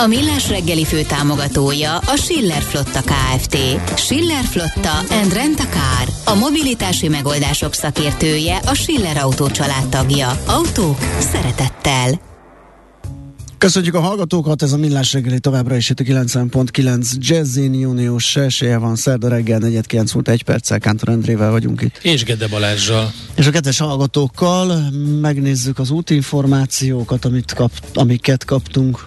A Millás reggeli fő támogatója a Schiller Flotta KFT. Schiller Flotta and Rent a Car. A mobilitási megoldások szakértője a Schiller Autó tagja. Autók szeretettel. Köszönjük a hallgatókat, ez a Millás reggeli továbbra is itt a 90.9 Jazzin június esélye van, szerda reggel 4.9 múlt egy perccel, Kántor Endrével vagyunk itt. És Gede Balázsjal. És a kedves hallgatókkal megnézzük az útinformációkat, amit kap, amiket kaptunk.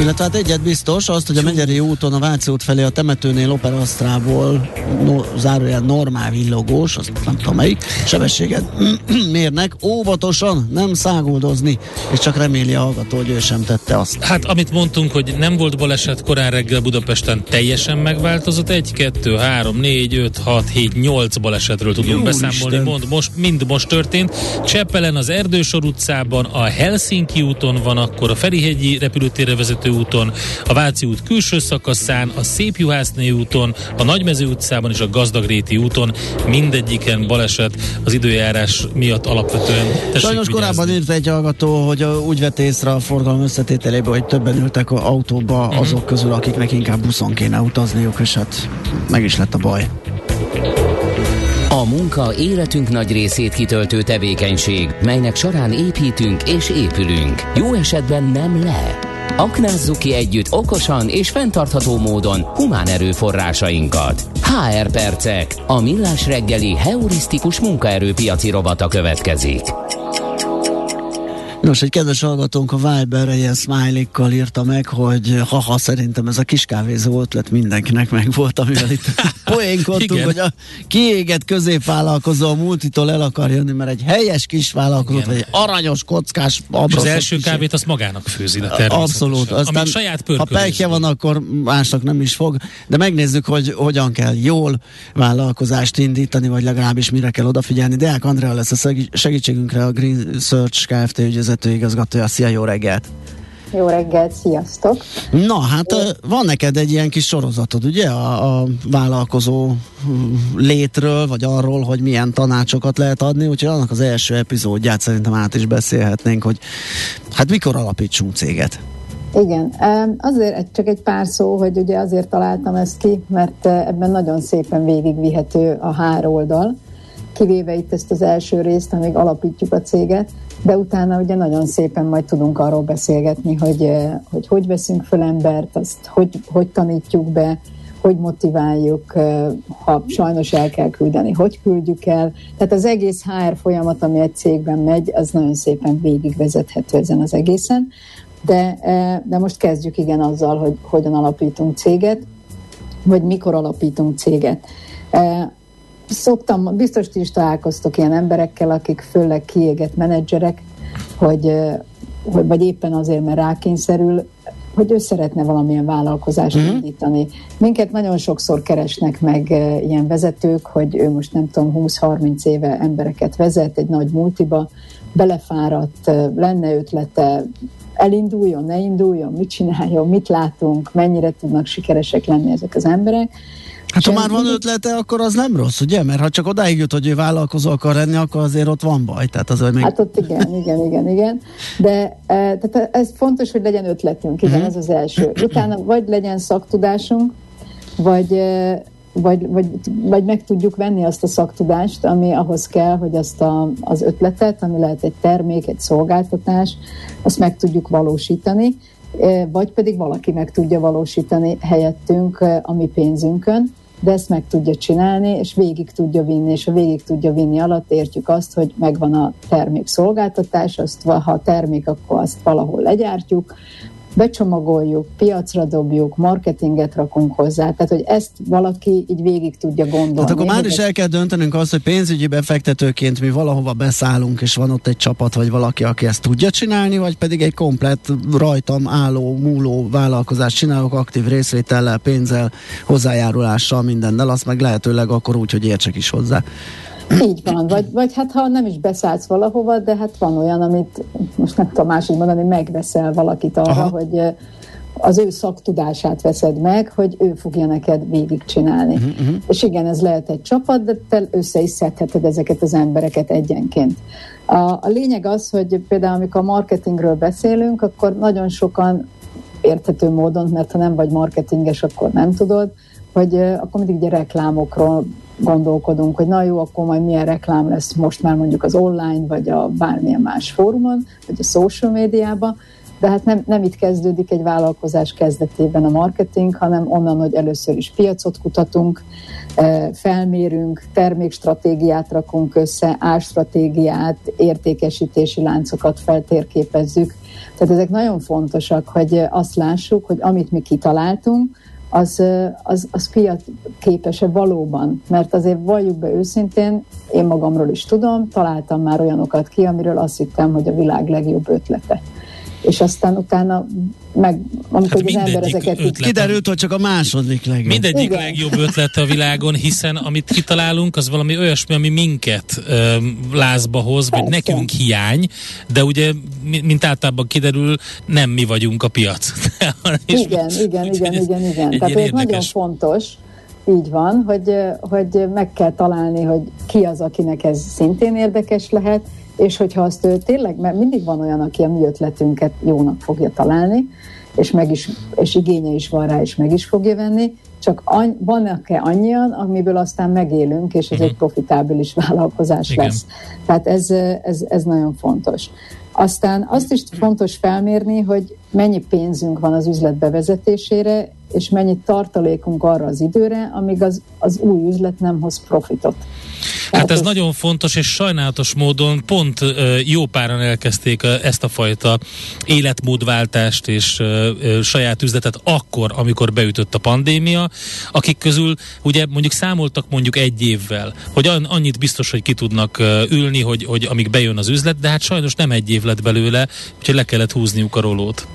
illetve hát egyet biztos, azt, hogy a Megyeri úton a Váci út felé a temetőnél Operasztrából no, zárójel normál villogós, azt nem tudom melyik, sebességet mérnek, óvatosan, nem száguldozni, és csak reméli a hallgató, hogy ő sem tette azt. Hát amit mondtunk, hogy nem volt baleset korán reggel Budapesten teljesen megváltozott, 1, 2, 3, 4, 5, 6, 7, 8 balesetről tudunk Jó beszámolni, mond, most, mind most történt. Cseppelen az Erdősor utcában, a Helsinki úton van, akkor a Ferihegyi repülőtérre vezető úton, a Váci út külső szakaszán, a Szép Juhászné úton, a Nagymező utcában és a Gazdagréti úton mindegyiken baleset az időjárás miatt alapvetően. Sajnos korábban írt egy hallgató, hogy úgy vett észre a forgalom összetételébe, hogy többen ültek a autóba uh-huh. azok közül, akiknek inkább buszon kéne utazniuk, és hát meg is lett a baj. A munka életünk nagy részét kitöltő tevékenység, melynek során építünk és épülünk. Jó esetben nem le Aknázzuk ki együtt okosan és fenntartható módon humán erőforrásainkat. HR Percek, a millás reggeli heurisztikus munkaerőpiaci robata következik. Nos, egy kedves hallgatónk a Viber ilyen smiley írta meg, hogy haha, szerintem ez a kis kávézó ötlet mindenkinek meg volt, amivel itt poénkodtunk, hogy a kiégett középvállalkozó a multitól el akar jönni, mert egy helyes kis vállalkozó, vagy egy aranyos, kockás És az első kicsi. kávét azt magának főzi, de Abszolút. Aztán, saját ha pekje van, akkor másnak nem is fog, de megnézzük, hogy hogyan kell jól vállalkozást indítani, vagy legalábbis mire kell odafigyelni. Deák Andrea lesz a segítségünkre a Green Search Kft. ügyvezető igazgatója. Szia, jó reggelt! Jó reggelt, sziasztok! Na, hát van neked egy ilyen kis sorozatod, ugye, a, a vállalkozó hm, létről, vagy arról, hogy milyen tanácsokat lehet adni, úgyhogy annak az első epizódját szerintem át is beszélhetnénk, hogy hát mikor alapítsunk céget? Igen, azért csak egy pár szó, hogy ugye azért találtam ezt ki, mert ebben nagyon szépen végigvihető a hár oldal, kivéve itt ezt az első részt, amíg alapítjuk a céget, de utána ugye nagyon szépen majd tudunk arról beszélgetni, hogy eh, hogy, hogy veszünk föl embert, azt hogy, hogy tanítjuk be, hogy motiváljuk, eh, ha sajnos el kell küldeni, hogy küldjük el. Tehát az egész HR folyamat, ami egy cégben megy, az nagyon szépen végigvezethető ezen az egészen. De, eh, de most kezdjük igen azzal, hogy hogyan alapítunk céget, vagy mikor alapítunk céget szoktam, biztos ti is találkoztok ilyen emberekkel, akik főleg kiégett menedzserek, hogy, hogy vagy éppen azért, mert rákényszerül, hogy ő szeretne valamilyen vállalkozást mm-hmm. indítani. Minket nagyon sokszor keresnek meg ilyen vezetők, hogy ő most nem tudom, 20-30 éve embereket vezet egy nagy multiba, belefáradt, lenne ötlete, elinduljon, ne induljon, mit csináljon, mit látunk, mennyire tudnak sikeresek lenni ezek az emberek. Hát ha már van ötlete, akkor az nem rossz, ugye? Mert ha csak odáig jut, hogy ő vállalkozó akar lenni, akkor azért ott van baj. Tehát az, még... Hát ott igen, igen, igen, igen. De e, tehát ez fontos, hogy legyen ötletünk, igen, uh-huh. ez az első. Utána vagy legyen szaktudásunk, vagy, e, vagy, vagy, vagy meg tudjuk venni azt a szaktudást, ami ahhoz kell, hogy azt a, az ötletet, ami lehet egy termék, egy szolgáltatás, azt meg tudjuk valósítani, e, vagy pedig valaki meg tudja valósítani helyettünk a mi pénzünkön de ezt meg tudja csinálni, és végig tudja vinni, és a végig tudja vinni alatt értjük azt, hogy megvan a termék szolgáltatás, azt, ha a termék, akkor azt valahol legyártjuk, becsomagoljuk, piacra dobjuk, marketinget rakunk hozzá, tehát hogy ezt valaki így végig tudja gondolni. Tehát akkor már is el kell döntenünk azt, hogy pénzügyi befektetőként mi valahova beszállunk, és van ott egy csapat, vagy valaki, aki ezt tudja csinálni, vagy pedig egy komplet rajtam álló, múló vállalkozást csinálok, aktív részvétellel, pénzzel, hozzájárulással, mindennel, azt meg lehetőleg akkor úgy, hogy értsek is hozzá. Így van, vagy, vagy hát ha nem is beszállsz valahova, de hát van olyan, amit most nem tudom máshogy mondani, megveszel valakit arra, Aha. hogy az ő szaktudását veszed meg, hogy ő fogja neked végigcsinálni. Uh-huh, uh-huh. És igen, ez lehet egy csapat, de te össze is szedheted ezeket az embereket egyenként. A, a lényeg az, hogy például amikor a marketingről beszélünk, akkor nagyon sokan érthető módon, mert ha nem vagy marketinges, akkor nem tudod, hogy akkor mindig ugye reklámokról gondolkodunk, hogy na jó, akkor majd milyen reklám lesz most már mondjuk az online, vagy a bármilyen más fórumon, vagy a social médiában, de hát nem, nem itt kezdődik egy vállalkozás kezdetében a marketing, hanem onnan, hogy először is piacot kutatunk, eh, felmérünk, termékstratégiát rakunk össze, árstratégiát, értékesítési láncokat feltérképezzük. Tehát ezek nagyon fontosak, hogy azt lássuk, hogy amit mi kitaláltunk, az, az, az piac képes-e valóban. Mert azért valljuk be őszintén, én magamról is tudom, találtam már olyanokat ki, amiről azt hittem, hogy a világ legjobb ötlete és aztán utána meg, amikor hát az ember ezeket ötlet, Kiderült, hogy csak a második legjobb. Mindegyik Igen. legjobb ötlet a világon, hiszen amit kitalálunk, az valami olyasmi, ami minket ö, lázba hoz, vagy Persze. nekünk hiány, de ugye, mint általában kiderül, nem mi vagyunk a piac. igen, igen, igen, igen, igen. Tehát ez nagyon fontos, így van, hogy, hogy meg kell találni, hogy ki az, akinek ez szintén érdekes lehet, és hogyha azt ő tényleg, mert mindig van olyan, aki a mi ötletünket jónak fogja találni, és, meg is, és igénye is van rá, és meg is fogja venni, csak any, vannak-e annyian, amiből aztán megélünk, és ez uh-huh. egy profitábilis vállalkozás Igen. lesz. Tehát ez, ez, ez nagyon fontos. Aztán azt is fontos felmérni, hogy mennyi pénzünk van az üzlet bevezetésére, és mennyi tartalékunk arra az időre, amíg az, az új üzlet nem hoz profitot. Hát ez, nagyon fontos, és sajnálatos módon pont jó páran elkezdték ezt a fajta életmódváltást és saját üzletet akkor, amikor beütött a pandémia, akik közül ugye mondjuk számoltak mondjuk egy évvel, hogy annyit biztos, hogy ki tudnak ülni, hogy, hogy amíg bejön az üzlet, de hát sajnos nem egy év lett belőle, úgyhogy le kellett húzniuk a rolót.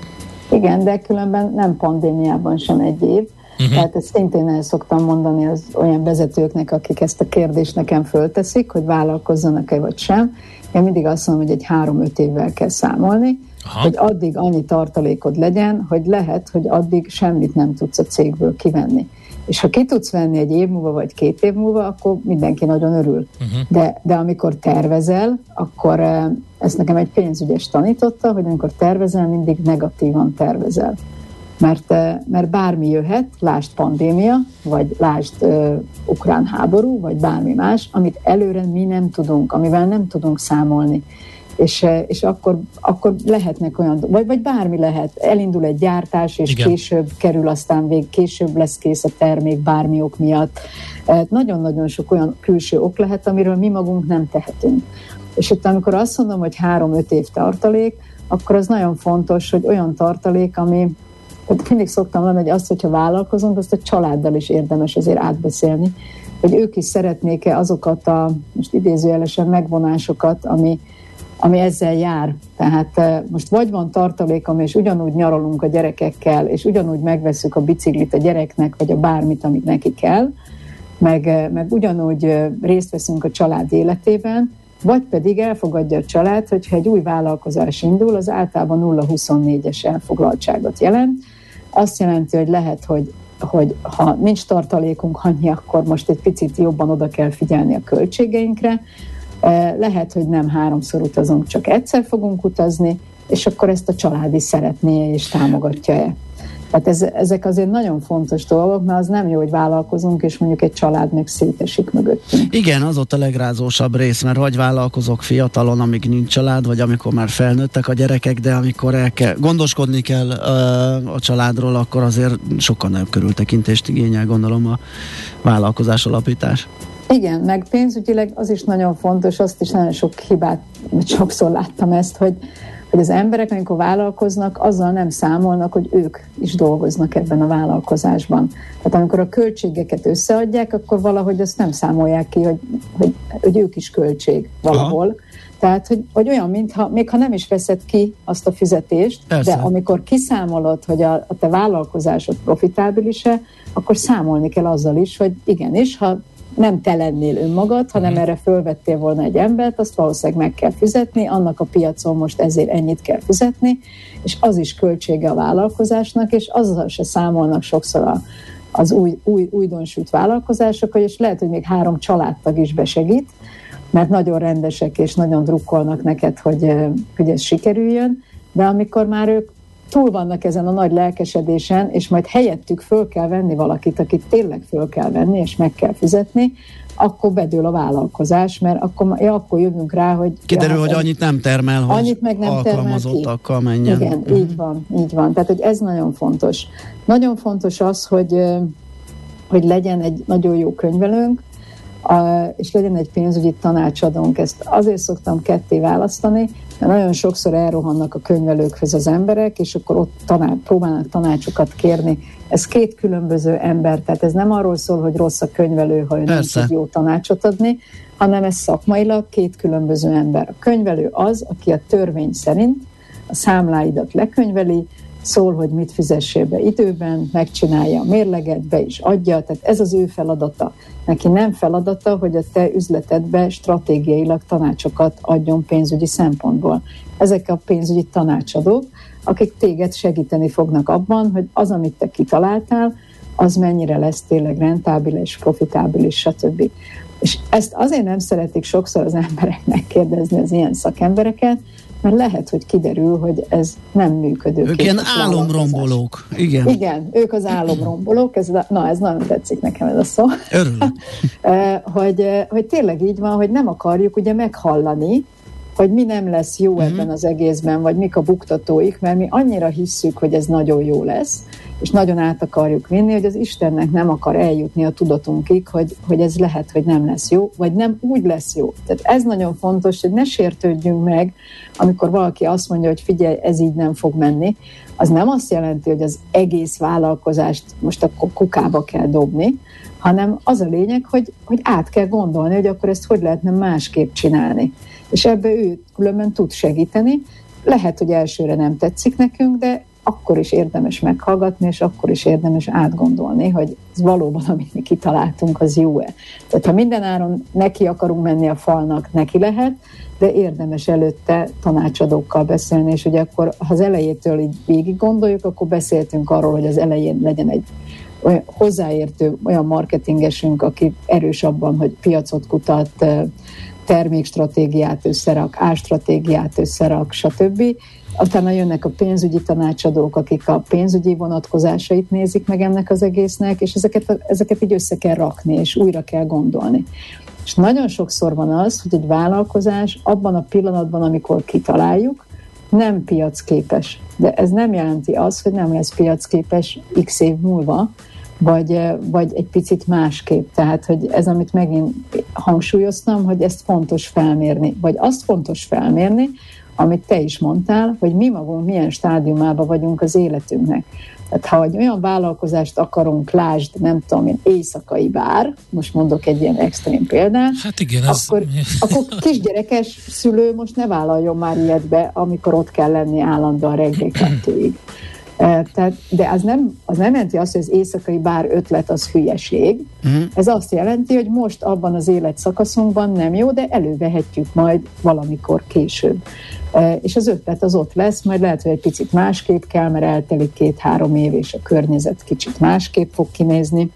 Igen, de különben nem pandémiában sem egy év. Uh-huh. Tehát ezt szintén el szoktam mondani az olyan vezetőknek, akik ezt a kérdést nekem fölteszik, hogy vállalkozzanak-e vagy sem. Én mindig azt mondom, hogy egy három-öt évvel kell számolni, Aha. hogy addig annyi tartalékod legyen, hogy lehet, hogy addig semmit nem tudsz a cégből kivenni. És ha ki tudsz venni egy év múlva, vagy két év múlva, akkor mindenki nagyon örül. Uh-huh. De, de amikor tervezel, akkor eh, ezt nekem egy pénzügyes tanította, hogy amikor tervezel, mindig negatívan tervezel. Mert, eh, mert bármi jöhet, lásd pandémia, vagy lásd uh, ukrán háború, vagy bármi más, amit előre mi nem tudunk, amivel nem tudunk számolni és, eh, és akkor, akkor lehetnek olyan, vagy, vagy bármi lehet, elindul egy gyártás, és Igen. később kerül aztán vég, később lesz kész a termék bármi ok miatt. Nagyon-nagyon sok olyan külső ok lehet, amiről mi magunk nem tehetünk. És itt amikor azt mondom, hogy három-öt év tartalék, akkor az nagyon fontos, hogy olyan tartalék, ami tehát mindig szoktam mondani, hogy azt, hogyha vállalkozunk, azt a családdal is érdemes azért átbeszélni, hogy ők is szeretnék-e azokat a, most idézőjelesen megvonásokat, ami, ami ezzel jár. Tehát most vagy van tartalékom, és ugyanúgy nyaralunk a gyerekekkel, és ugyanúgy megveszük a biciklit a gyereknek, vagy a bármit, amit neki kell, meg, meg ugyanúgy részt veszünk a család életében, vagy pedig elfogadja a család, hogyha egy új vállalkozás indul, az általában 0-24-es elfoglaltságot jelent. Azt jelenti, hogy lehet, hogy hogy ha nincs tartalékunk annyi, akkor most egy picit jobban oda kell figyelni a költségeinkre, lehet, hogy nem háromszor utazunk, csak egyszer fogunk utazni, és akkor ezt a család is és támogatja-e. Tehát ez, ezek azért nagyon fontos dolgok, mert az nem jó, hogy vállalkozunk, és mondjuk egy család meg szétesik mögöttünk. Igen, az ott a legrázósabb rész, mert vagy vállalkozok fiatalon, amíg nincs család, vagy amikor már felnőttek a gyerekek, de amikor el kell, gondoskodni kell uh, a családról, akkor azért sokkal nagyobb körültekintést igényel, gondolom a vállalkozás alapítás. Igen, meg pénzügyileg az is nagyon fontos, azt is nagyon sok hibát, sokszor láttam ezt, hogy, hogy az emberek, amikor vállalkoznak, azzal nem számolnak, hogy ők is dolgoznak ebben a vállalkozásban. Tehát amikor a költségeket összeadják, akkor valahogy azt nem számolják ki, hogy, hogy, hogy ők is költség valahol. Aha. Tehát, hogy, hogy olyan, mintha, még ha nem is veszed ki azt a fizetést, Persze. de amikor kiszámolod, hogy a, a te vállalkozásod profitábilis-e, akkor számolni kell azzal is, hogy igenis, ha nem te lennél önmagad, hanem mm. erre fölvettél volna egy embert, azt valószínűleg meg kell fizetni, annak a piacon most ezért ennyit kell fizetni, és az is költsége a vállalkozásnak, és azzal se számolnak sokszor a, az új, új, újdonsült vállalkozások, és lehet, hogy még három családtag is besegít, mert nagyon rendesek és nagyon drukkolnak neked, hogy, hogy ez sikerüljön, de amikor már ők túl vannak ezen a nagy lelkesedésen, és majd helyettük föl kell venni valakit, akit tényleg föl kell venni, és meg kell fizetni, akkor bedől a vállalkozás, mert akkor, ja, akkor jövünk rá, hogy... Kiderül, ja, hogy annyit nem termel, hogy annyit meg nem alkalmazottakkal menjen. Igen, uh-huh. így van, így van. Tehát, hogy ez nagyon fontos. Nagyon fontos az, hogy, hogy legyen egy nagyon jó könyvelőnk, és legyen egy pénzügyi tanácsadónk. Ezt azért szoktam ketté választani, mert nagyon sokszor elrohannak a könyvelőkhöz az emberek, és akkor ott taná- próbálnak tanácsokat kérni. Ez két különböző ember, tehát ez nem arról szól, hogy rossz a könyvelő, ha ő nem tud jó tanácsot adni, hanem ez szakmailag két különböző ember. A könyvelő az, aki a törvény szerint a számláidat lekönyveli, szól, hogy mit fizessél be időben, megcsinálja a mérleget, be is adja, tehát ez az ő feladata. Neki nem feladata, hogy a te üzletedbe stratégiailag tanácsokat adjon pénzügyi szempontból. Ezek a pénzügyi tanácsadók, akik téged segíteni fognak abban, hogy az, amit te kitaláltál, az mennyire lesz tényleg rentábilis, profitábilis, stb. És ezt azért nem szeretik sokszor az emberek megkérdezni az ilyen szakembereket, mert lehet, hogy kiderül, hogy ez nem működő. Ők ilyen álomrombolók. Igen. Igen, ők az álomrombolók. Ez, na, ez nagyon tetszik nekem ez a szó. hogy, hogy tényleg így van, hogy nem akarjuk ugye meghallani, hogy mi nem lesz jó mm-hmm. ebben az egészben, vagy mik a buktatóik, mert mi annyira hisszük, hogy ez nagyon jó lesz, és nagyon át akarjuk vinni, hogy az Istennek nem akar eljutni a tudatunkig, hogy, hogy ez lehet, hogy nem lesz jó, vagy nem úgy lesz jó. Tehát ez nagyon fontos, hogy ne sértődjünk meg, amikor valaki azt mondja, hogy figyelj, ez így nem fog menni, az nem azt jelenti, hogy az egész vállalkozást most akkor kukába kell dobni, hanem az a lényeg, hogy, hogy át kell gondolni, hogy akkor ezt hogy lehetne másképp csinálni. És ebbe ő különben tud segíteni. Lehet, hogy elsőre nem tetszik nekünk, de akkor is érdemes meghallgatni, és akkor is érdemes átgondolni, hogy ez valóban, amit mi kitaláltunk, az jó-e. Tehát ha minden áron neki akarunk menni a falnak, neki lehet, de érdemes előtte tanácsadókkal beszélni, és ugye akkor, ha az elejétől így végig gondoljuk, akkor beszéltünk arról, hogy az elején legyen egy olyan hozzáértő olyan marketingesünk, aki erős abban, hogy piacot kutat, termékstratégiát összerak, árstratégiát összerak, stb. Utána jönnek a pénzügyi tanácsadók, akik a pénzügyi vonatkozásait nézik meg ennek az egésznek, és ezeket, ezeket így össze kell rakni, és újra kell gondolni. És nagyon sokszor van az, hogy egy vállalkozás abban a pillanatban, amikor kitaláljuk, nem piacképes. De ez nem jelenti azt, hogy nem lesz piacképes x év múlva, vagy, vagy egy picit másképp. Tehát, hogy ez, amit megint hangsúlyoztam, hogy ezt fontos felmérni, vagy azt fontos felmérni, amit te is mondtál, hogy mi magunk milyen stádiumában vagyunk az életünknek. Tehát ha egy olyan vállalkozást akarunk, lásd, nem tudom én, éjszakai bár, most mondok egy ilyen extrém példát, hát igen, akkor, ez... akkor kisgyerekes szülő most ne vállaljon már ilyet be, amikor ott kell lenni állandóan reggel kettőig. Tehát, de az nem, az nem jelenti azt, hogy az éjszakai bár ötlet az hülyeség. Uh-huh. Ez azt jelenti, hogy most abban az életszakaszunkban nem jó, de elővehetjük majd valamikor később. És az ötlet az ott lesz, majd lehet, hogy egy picit másképp kell, mert eltelik két-három év, és a környezet kicsit másképp fog kinézni.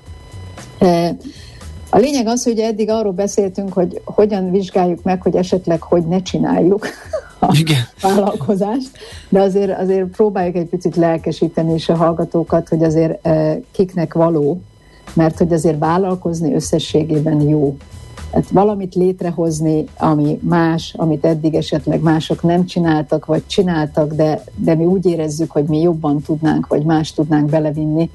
A lényeg az, hogy eddig arról beszéltünk, hogy hogyan vizsgáljuk meg, hogy esetleg hogy ne csináljuk a Igen. vállalkozást, de azért, azért próbáljuk egy picit lelkesíteni is a hallgatókat, hogy azért eh, kiknek való, mert hogy azért vállalkozni összességében jó. Hát valamit létrehozni, ami más, amit eddig esetleg mások nem csináltak, vagy csináltak, de, de mi úgy érezzük, hogy mi jobban tudnánk, vagy más tudnánk belevinni,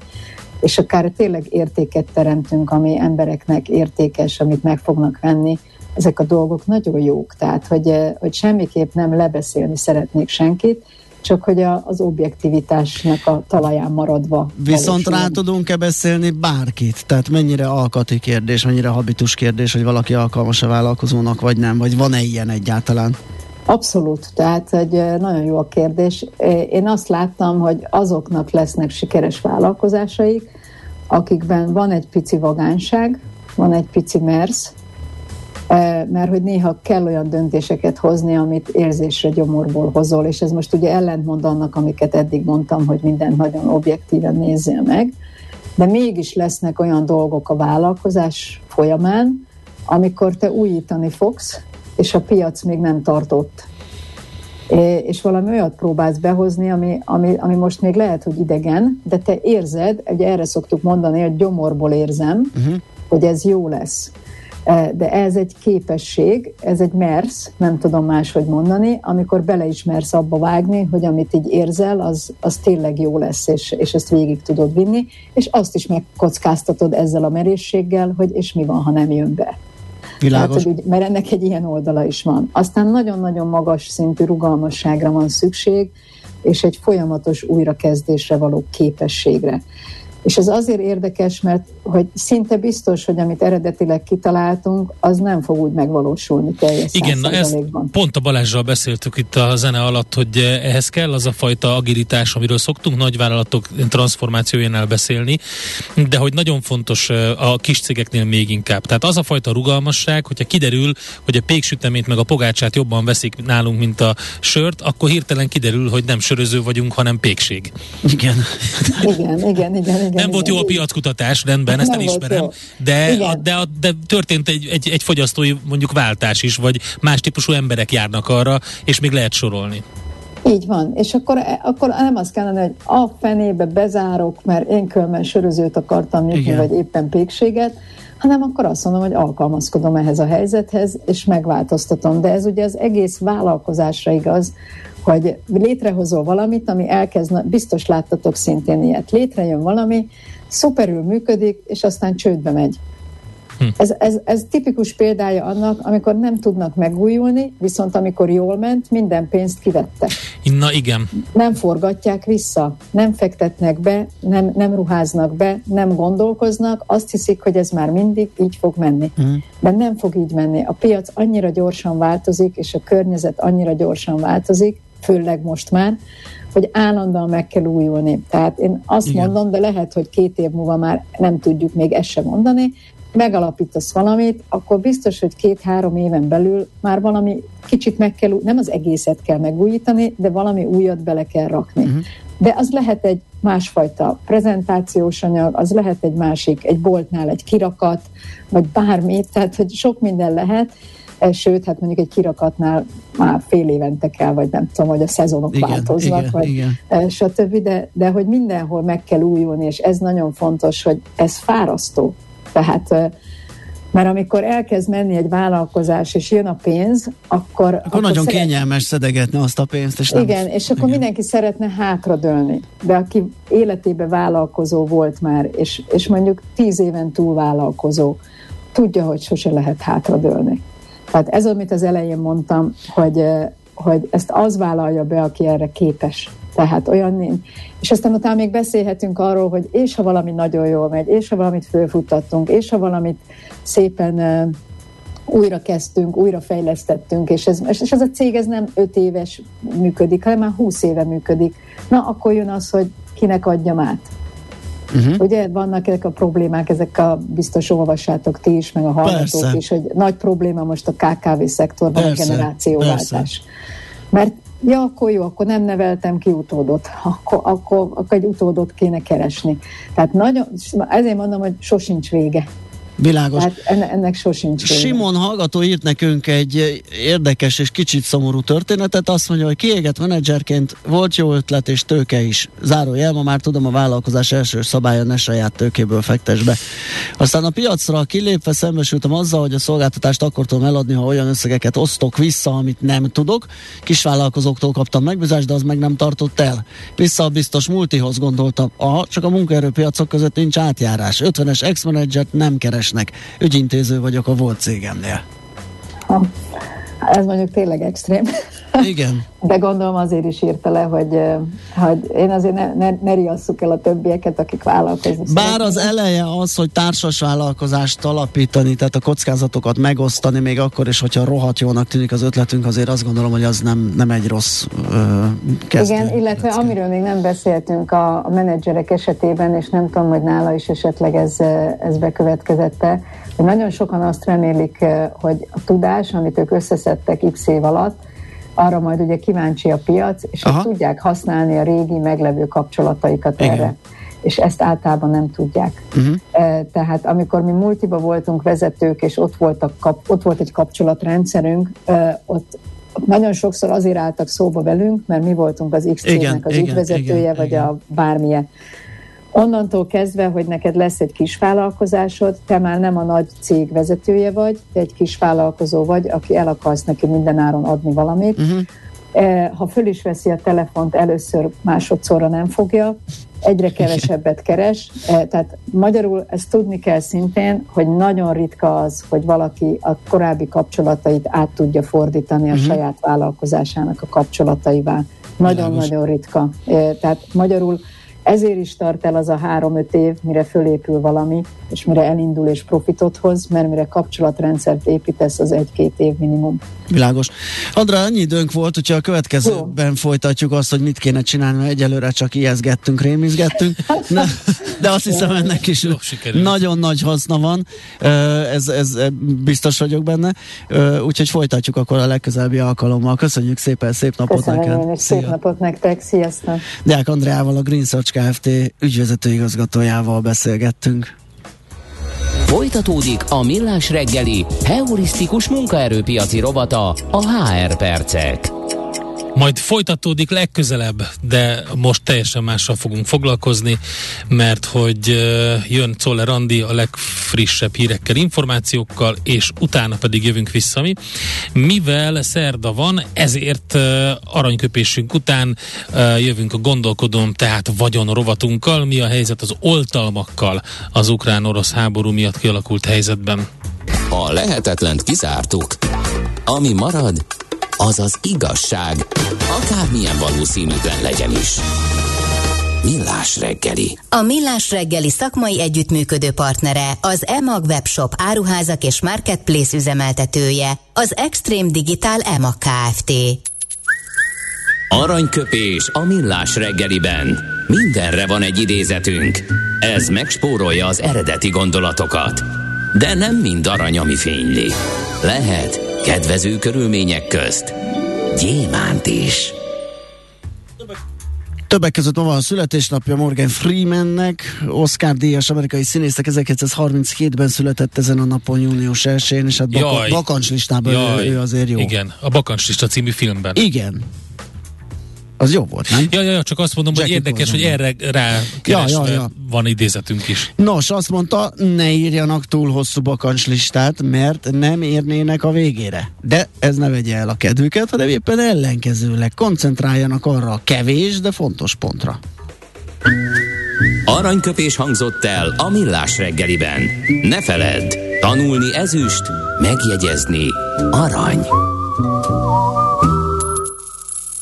és akár tényleg értéket teremtünk, ami embereknek értékes, amit meg fognak venni, ezek a dolgok nagyon jók, tehát hogy, hogy semmiképp nem lebeszélni szeretnék senkit, csak hogy a, az objektivitásnak a talaján maradva. Viszont valósul. rá tudunk-e beszélni bárkit? Tehát mennyire alkati kérdés, mennyire habitus kérdés, hogy valaki alkalmas a vállalkozónak, vagy nem, vagy van-e ilyen egyáltalán? Abszolút, tehát egy nagyon jó a kérdés. Én azt láttam, hogy azoknak lesznek sikeres vállalkozásaik, akikben van egy pici vagánság, van egy pici mersz, mert hogy néha kell olyan döntéseket hozni, amit érzésre gyomorból hozol, és ez most ugye ellentmond annak, amiket eddig mondtam, hogy mindent nagyon objektíven nézzél meg, de mégis lesznek olyan dolgok a vállalkozás folyamán, amikor te újítani fogsz, és a piac még nem tartott. És valami olyat próbálsz behozni, ami, ami, ami most még lehet, hogy idegen, de te érzed, ugye erre szoktuk mondani, hogy gyomorból érzem, uh-huh. hogy ez jó lesz. De ez egy képesség, ez egy mersz, nem tudom máshogy mondani, amikor beleismersz abba vágni, hogy amit így érzel, az, az tényleg jó lesz, és, és ezt végig tudod vinni, és azt is megkockáztatod ezzel a merészséggel, hogy és mi van, ha nem jön be. Világos. Tehát, hogy, mert ennek egy ilyen oldala is van. Aztán nagyon-nagyon magas szintű rugalmasságra van szükség, és egy folyamatos újrakezdésre való képességre. És ez azért érdekes, mert hogy szinte biztos, hogy amit eredetileg kitaláltunk, az nem fog úgy megvalósulni teljes Igen, na ezt pont a Balázsral beszéltük itt a zene alatt, hogy ehhez kell az a fajta agilitás, amiről szoktunk nagyvállalatok transformációjánál beszélni, de hogy nagyon fontos a kis cégeknél még inkább. Tehát az a fajta rugalmasság, hogyha kiderül, hogy a péksüteményt meg a pogácsát jobban veszik nálunk, mint a sört, akkor hirtelen kiderül, hogy nem söröző vagyunk, hanem pékség. Igen. Igen, igen, igen. igen nem volt jó a piackutatás, rendben, ezt nem elismerem, de, a, de, a, de történt egy, egy, egy fogyasztói mondjuk váltás is, vagy más típusú emberek járnak arra, és még lehet sorolni. Így van, és akkor, akkor nem azt kellene, hogy a fenébe bezárok, mert én különben sörözőt akartam nyitni, vagy éppen pékséget, hanem akkor azt mondom, hogy alkalmazkodom ehhez a helyzethez, és megváltoztatom. De ez ugye az egész vállalkozásra igaz, hogy létrehozol valamit, ami elkezd, biztos láttatok szintén ilyet, létrejön valami, szuperül működik, és aztán csődbe megy. Hm. Ez, ez, ez tipikus példája annak, amikor nem tudnak megújulni, viszont amikor jól ment, minden pénzt kivettek. Na igen. Nem forgatják vissza, nem fektetnek be, nem, nem ruháznak be, nem gondolkoznak, azt hiszik, hogy ez már mindig így fog menni. Hm. De nem fog így menni. A piac annyira gyorsan változik, és a környezet annyira gyorsan változik, főleg most már, hogy állandóan meg kell újulni. Tehát én azt Igen. mondom, de lehet, hogy két év múlva már nem tudjuk még ezt sem mondani, megalapítasz valamit, akkor biztos, hogy két-három éven belül már valami kicsit meg kell, nem az egészet kell megújítani, de valami újat bele kell rakni. Uh-huh. De az lehet egy másfajta prezentációs anyag, az lehet egy másik, egy boltnál egy kirakat, vagy bármi, tehát hogy sok minden lehet, Eh, sőt, hát mondjuk egy kirakatnál már fél évente kell, vagy nem tudom, hogy a szezonok igen, változnak, igen, vagy igen. Eh, stb., de, de hogy mindenhol meg kell újulni, és ez nagyon fontos, hogy ez fárasztó. Tehát eh, mert amikor elkezd menni egy vállalkozás, és jön a pénz, akkor... Akkor, akkor nagyon szeret... kényelmes szedegetni azt a pénzt. És nem igen, és akkor igen. mindenki szeretne hátradőlni. De aki életében vállalkozó volt már, és, és mondjuk tíz éven túl vállalkozó, tudja, hogy sose lehet hátradőlni. Tehát ez, amit az elején mondtam, hogy, hogy ezt az vállalja be, aki erre képes. Tehát olyan nincs. És aztán utána még beszélhetünk arról, hogy és ha valami nagyon jól megy, és ha valamit fölfuttattunk, és ha valamit szépen újra kezdtünk, újra fejlesztettünk, és ez, és ez a cég ez nem öt éves működik, hanem már húsz éve működik. Na, akkor jön az, hogy kinek adjam át. Uh-huh. Ugye vannak ezek a problémák, ezek a biztos olvassátok ti is, meg a hallgatók persze. is, hogy nagy probléma most a KKV szektorban persze, a generációváltás. Persze. Mert ja, akkor jó, akkor nem neveltem ki utódot, akkor, akkor, akkor egy utódot kéne keresni. Tehát nagyon, ezért mondom, hogy sosincs vége. Világos. Hát ennek sosincs. Simon hallgató írt nekünk egy érdekes és kicsit szomorú történetet. Azt mondja, hogy kiégett menedzserként volt jó ötlet és tőke is. Zárójel, ma már tudom, a vállalkozás első szabálya ne saját tőkéből fektes be. Aztán a piacra kilépve szembesültem azzal, hogy a szolgáltatást akkor tudom eladni, ha olyan összegeket osztok vissza, amit nem tudok. Kisvállalkozóktól kaptam megbízást, de az meg nem tartott el. Vissza a biztos multihoz gondoltam. Aha, csak a munkaerőpiacok között nincs átjárás. 50-es ex nem keres keresnek. Ügyintéző vagyok a volt cégemnél. Ez mondjuk tényleg extrém. Igen. De gondolom azért is írta le, hogy, hogy én azért ne, ne, ne riasszuk el a többieket, akik vállalkozni Bár az eleje az, hogy társas vállalkozást alapítani, tehát a kockázatokat megosztani, még akkor is, hogyha rohadt jónak tűnik az ötletünk, azért azt gondolom, hogy az nem, nem egy rossz ö, kezdő. Igen, illetve lecke. amiről még nem beszéltünk a, a menedzserek esetében, és nem tudom, hogy nála is esetleg ez, ez bekövetkezette, hogy nagyon sokan azt remélik, hogy a tudás, amit ők összeszedtek x év alatt, arra majd ugye kíváncsi a piac, és hogy tudják használni a régi meglevő kapcsolataikat Igen. erre. És ezt általában nem tudják. Uh-huh. Tehát amikor mi multiba voltunk vezetők, és ott, voltak, ott volt egy kapcsolatrendszerünk, ott nagyon sokszor azért álltak szóba velünk, mert mi voltunk az X cégnek az igen, ügyvezetője, igen, vagy igen. a bármilyen. Onnantól kezdve, hogy neked lesz egy kis vállalkozásod, te már nem a nagy cég vezetője vagy, te egy kis vállalkozó vagy, aki el akarsz neki mindenáron adni valamit. Uh-huh. Ha föl is veszi a telefont, először másodszorra nem fogja, egyre kevesebbet keres. E, tehát magyarul ezt tudni kell szintén, hogy nagyon ritka az, hogy valaki a korábbi kapcsolatait át tudja fordítani a uh-huh. saját vállalkozásának a kapcsolataival. Nagyon-nagyon ritka. E, tehát magyarul ezért is tart el az a három-öt év, mire fölépül valami, és mire elindul és profitot hoz, mert mire kapcsolatrendszert építesz, az egy-két év minimum. Világos. Andrá, annyi időnk volt, hogyha a következőben Jó. folytatjuk azt, hogy mit kéne csinálni, mert egyelőre csak ijeszgettünk, rémizgettünk, de, de azt hiszem ennek is nagyon nagy haszna van, ez, ez biztos vagyok benne, úgyhogy folytatjuk akkor a legközelebbi alkalommal. Köszönjük szépen, szép napot Köszönöm neked! Én is, szép napot nektek, sziasztok! Deák Andreával, a Green Search Kft. ügyvezető igazgatójával beszélgettünk. Folytatódik a Millás reggeli heurisztikus munkaerőpiaci rovata a HR percek. Majd folytatódik legközelebb, de most teljesen mással fogunk foglalkozni, mert hogy jön Czoller Andi a legfrissebb hírekkel, információkkal, és utána pedig jövünk vissza mi. Mivel szerda van, ezért aranyköpésünk után jövünk a gondolkodom, tehát vagyon rovatunkkal. Mi a helyzet az oltalmakkal az ukrán-orosz háború miatt kialakult helyzetben? A lehetetlent kizártuk. Ami marad, az az igazság, akármilyen valószínűtlen legyen is. Millás reggeli. A Millás reggeli szakmai együttműködő partnere az EMAG webshop áruházak és marketplace üzemeltetője, az Extreme Digital EMAG Kft. Aranyköpés a Millás reggeliben. Mindenre van egy idézetünk. Ez megspórolja az eredeti gondolatokat. De nem mind arany, ami fényli. Lehet Kedvező körülmények közt gyémánt is. Többek között ma van a születésnapja Morgan Freemannek, Oscar díjas amerikai színésznek 1937-ben született ezen a napon június 1-én, és hát baka, bakancslistában ő, ő azért jó. Igen, a Bakancslista című filmben. Igen, az jó volt, nem? Ja, ja, ja csak azt mondom, Jackie hogy érdekes, hogy erre rá ja, ja, ja. van idézetünk is. Nos, azt mondta, ne írjanak túl hosszú bakancslistát, mert nem érnének a végére. De ez ne vegye el a kedvüket, hanem éppen ellenkezőleg koncentráljanak arra a kevés, de fontos pontra. Aranyköpés hangzott el a millás reggeliben. Ne feledd, tanulni ezüst, megjegyezni arany.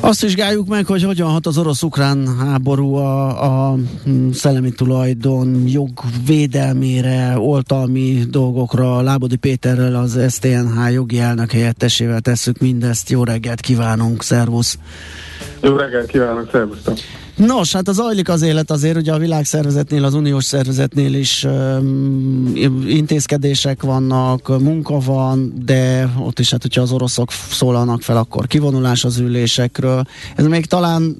Azt vizsgáljuk meg, hogy hogyan hat az orosz-ukrán háború a, a szellemi tulajdon jogvédelmére, oltalmi dolgokra. Lábodi Péterrel, az STNH jogi elnök helyettesével tesszük mindezt. Jó reggelt kívánunk, szervusz! Jó reggelt kívánok, szervusztok! Nos, hát az ajlik az élet azért, ugye a világszervezetnél, az uniós szervezetnél is um, intézkedések vannak, munka van, de ott is hát, hogyha az oroszok szólalnak fel, akkor kivonulás az ülésekről. Ez még talán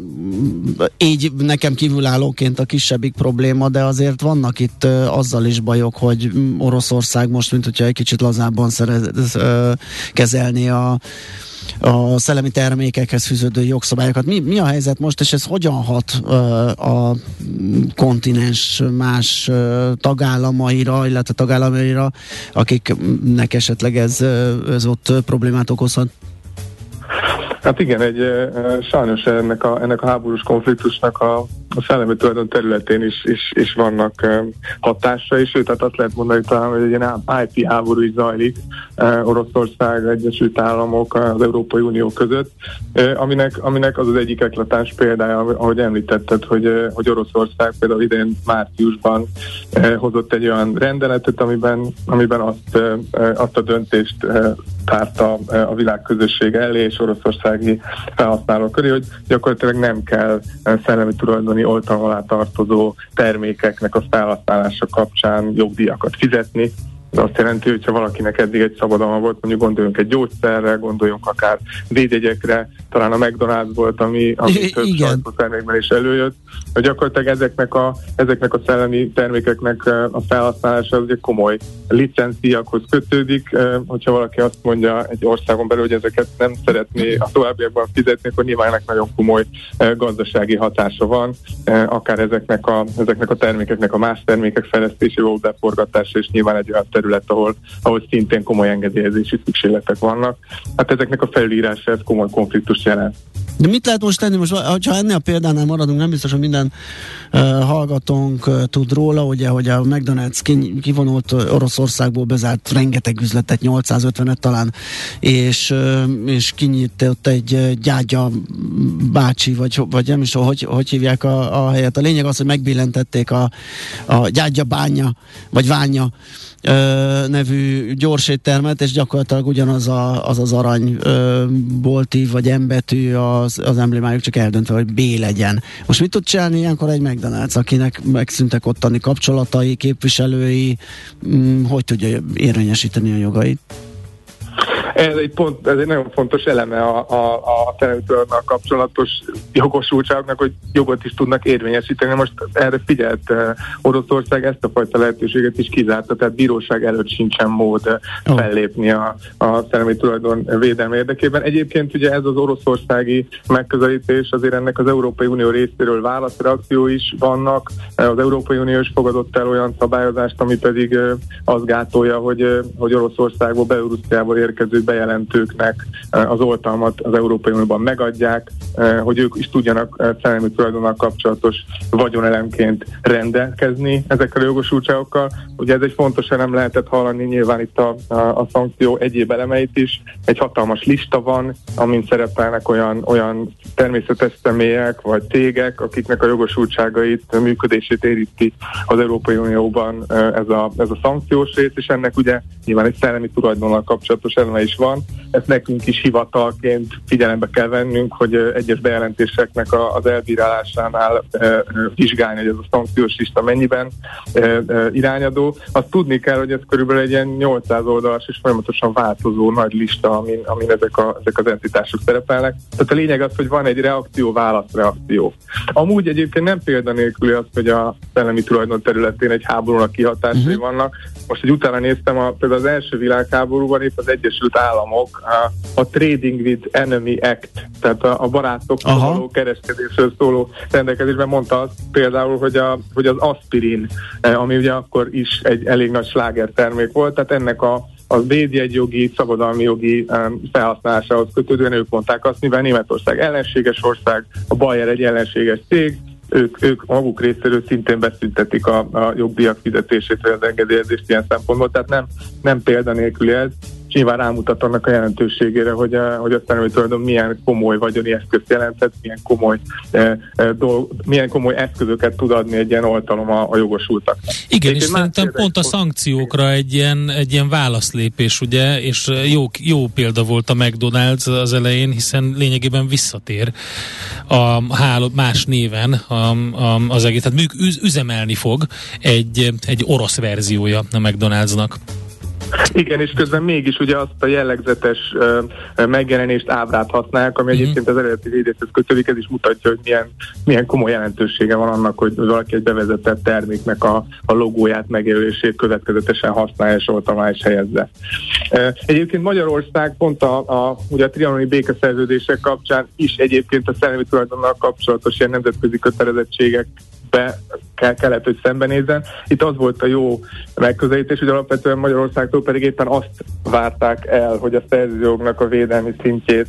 így nekem kívülállóként a kisebbik probléma, de azért vannak itt uh, azzal is bajok, hogy Oroszország most, mint hogyha egy kicsit lazábban szerez, uh, kezelni a a szellemi termékekhez fűződő jogszabályokat. Mi, mi a helyzet most, és ez hogyan hat a kontinens más tagállamaira, illetve tagállamaira, akiknek esetleg ez, ez ott problémát okozhat? Hát igen, egy, sajnos ennek a, ennek a háborús konfliktusnak a, a szellemi tulajdon területén is, is, is vannak hatásai, sőt, tehát azt lehet mondani talán, hogy egy ilyen IP háború is zajlik Oroszország, Egyesült Államok, az Európai Unió között, aminek, aminek az az egyik eklatáns példája, ahogy említetted, hogy, hogy Oroszország például idén márciusban hozott egy olyan rendeletet, amiben, amiben azt, azt a döntést tárta a világ közösség elé és oroszországi felhasználók köré, hogy gyakorlatilag nem kell szellemi tulajdoni oltalom alá tartozó termékeknek a felhasználása kapcsán jogdíjakat fizetni, ez azt jelenti, hogy ha valakinek eddig egy szabadalma volt, mondjuk gondoljunk egy gyógyszerre, gondoljunk akár védjegyekre, talán a McDonald's volt, ami, ami több termékben is előjött, hogy gyakorlatilag ezeknek a, ezeknek a szellemi termékeknek a felhasználása az ugye komoly licenciakhoz kötődik, hogyha valaki azt mondja egy országon belül, hogy ezeket nem szeretné a továbbiakban fizetni, akkor nyilván ennek nagyon komoly gazdasági hatása van, akár ezeknek a, ezeknek a termékeknek a más termékek fejlesztésével, beforgatása, és nyilván egy olyan terület, ahol, ahol szintén komoly engedélyezési szükségletek vannak. Hát ezeknek a felírása ez komoly konfliktus jelent. De mit lehet most tenni? Most, ha ennél a példánál maradunk, nem biztos, hogy minden uh, hallgatónk uh, tud róla, ugye, hogy a McDonald's kivonult Oroszországból bezárt rengeteg üzletet, 855 talán, és, uh, és kinyitott egy uh, gyágya bácsi, vagy, vagy nem is hogy, hogy hívják a, a helyet. A lényeg az, hogy megbillentették a, a gyágya bánya, vagy ványa nevű gyorséttermet, és gyakorlatilag ugyanaz a, az, az arany ö, bolti vagy embetű az, az emblémájuk, csak eldöntve, hogy B legyen. Most mit tud csinálni ilyenkor egy McDonald's, akinek megszűntek ottani kapcsolatai, képviselői, m- mm, hogy tudja érvényesíteni a jogait? Ez egy, pont, ez egy nagyon fontos eleme a, a, a teremtőrnal kapcsolatos jogosultságoknak, hogy jogot is tudnak érvényesíteni. Most erre figyelt uh, Oroszország ezt a fajta lehetőséget is kizárta, tehát bíróság előtt sincsen mód uh, fellépni a, a szellemi tulajdon védelme érdekében. Egyébként ugye ez az oroszországi megközelítés, azért ennek az Európai Unió részéről válaszreakció is vannak. Az Európai Unió is fogadott el olyan szabályozást, ami pedig azt gátolja, hogy, hogy Oroszországból, Belorussziából érkező bejelentőknek eh, az oltalmat az Európai Unióban megadják, eh, hogy ők is tudjanak eh, szellemi tulajdonnal kapcsolatos vagyonelemként rendelkezni ezekkel a jogosultságokkal. Ugye ez egy fontos elem lehetett hallani nyilván itt a, a, a szankció egyéb elemeit is. Egy hatalmas lista van, amin szerepelnek olyan, olyan természetes személyek vagy cégek, akiknek a jogosultságait, a működését érinti az Európai Unióban ez a, ez a szankciós rész, és ennek ugye nyilván egy szellemi tulajdonnal kapcsolatos eleme van. Ezt nekünk is hivatalként figyelembe kell vennünk, hogy egyes bejelentéseknek az elbírálásánál vizsgálni, hogy ez a szankciós lista mennyiben irányadó. Azt tudni kell, hogy ez körülbelül egy ilyen 800 oldalas és folyamatosan változó nagy lista, amin, amin ezek, a, ezek az entitások szerepelnek. Tehát a lényeg az, hogy van egy reakció-válaszreakció. Amúgy egyébként nem példanélküli az, hogy a szellemi tulajdon területén egy háborúnak kihatásai uh-huh. vannak. Most egy utána néztem, a, például az első világháborúban itt az Egyesült Államok a, Trading with Enemy Act, tehát a, a barátokkal való kereskedésről szóló rendelkezésben mondta azt például, hogy, a, hogy az aspirin, eh, ami ugye akkor is egy elég nagy sláger termék volt, tehát ennek a az védjegyjogi, szabadalmi jogi um, felhasználásához kötődően ők mondták azt, mivel Németország ellenséges ország, a Bayer egy ellenséges cég, ők, ők maguk részéről szintén beszüntetik a, a jogdíjak fizetését, vagy az engedélyezést ilyen szempontból, tehát nem, nem példanélküli ez és nyilván rámutat annak a jelentőségére, hogy a, hogy a szellemi tulajdon milyen komoly vagyoni eszközt jelentett, milyen komoly, e, e, dolg, milyen komoly eszközöket tud adni egy ilyen oltalom a, a jogosultak. Igen, és szerintem pont a szankciókra egy ilyen, egy ilyen válaszlépés, ugye, és jó, jó példa volt a McDonald's az elején, hiszen lényegében visszatér a háló, más néven a, a, az egész, tehát üzemelni fog egy, egy orosz verziója a McDonald'snak. Igen, és közben mégis ugye azt a jellegzetes uh, megjelenést, ábrát használják, ami uh-huh. egyébként az eredeti védéshez kötődik, ez is mutatja, hogy milyen, milyen komoly jelentősége van annak, hogy valaki egy bevezetett terméknek a, a logóját, megjelölését következetesen használja, és ott is helyezze. Uh, egyébként Magyarország pont a, a, ugye a trianoni békeszerződések kapcsán is egyébként a szellemi tulajdonnal kapcsolatos ilyen nemzetközi kötelezettségek be kell, kellett, hogy szembenézzen. Itt az volt a jó megközelítés, hogy alapvetően Magyarországtól pedig éppen azt várták el, hogy a szerzőjognak a védelmi szintjét